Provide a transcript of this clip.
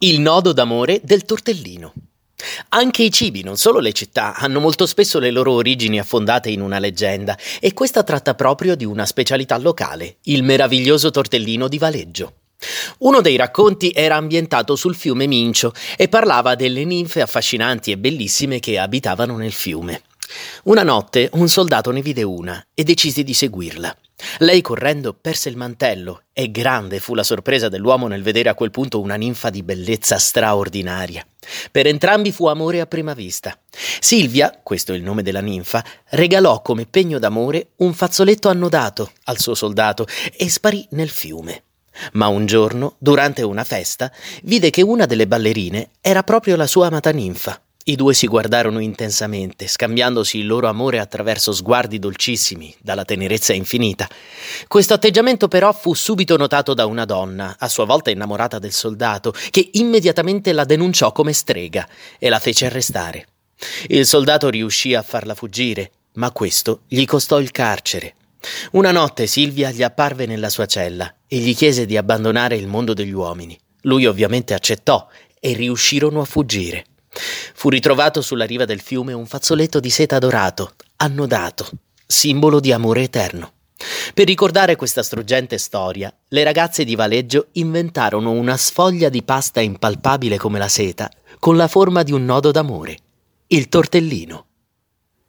Il nodo d'amore del tortellino. Anche i cibi, non solo le città, hanno molto spesso le loro origini affondate in una leggenda, e questa tratta proprio di una specialità locale, il meraviglioso tortellino di Valeggio. Uno dei racconti era ambientato sul fiume Mincio e parlava delle ninfe affascinanti e bellissime che abitavano nel fiume. Una notte un soldato ne vide una e decise di seguirla. Lei correndo perse il mantello e grande fu la sorpresa dell'uomo nel vedere a quel punto una ninfa di bellezza straordinaria. Per entrambi fu amore a prima vista. Silvia, questo è il nome della ninfa, regalò come pegno d'amore un fazzoletto annodato al suo soldato e sparì nel fiume. Ma un giorno, durante una festa, vide che una delle ballerine era proprio la sua amata ninfa i due si guardarono intensamente, scambiandosi il loro amore attraverso sguardi dolcissimi, dalla tenerezza infinita. Questo atteggiamento però fu subito notato da una donna, a sua volta innamorata del soldato, che immediatamente la denunciò come strega e la fece arrestare. Il soldato riuscì a farla fuggire, ma questo gli costò il carcere. Una notte Silvia gli apparve nella sua cella e gli chiese di abbandonare il mondo degli uomini. Lui ovviamente accettò e riuscirono a fuggire. Fu ritrovato sulla riva del fiume un fazzoletto di seta dorato, annodato, simbolo di amore eterno. Per ricordare questa struggente storia, le ragazze di Valeggio inventarono una sfoglia di pasta impalpabile come la seta, con la forma di un nodo d'amore, il tortellino.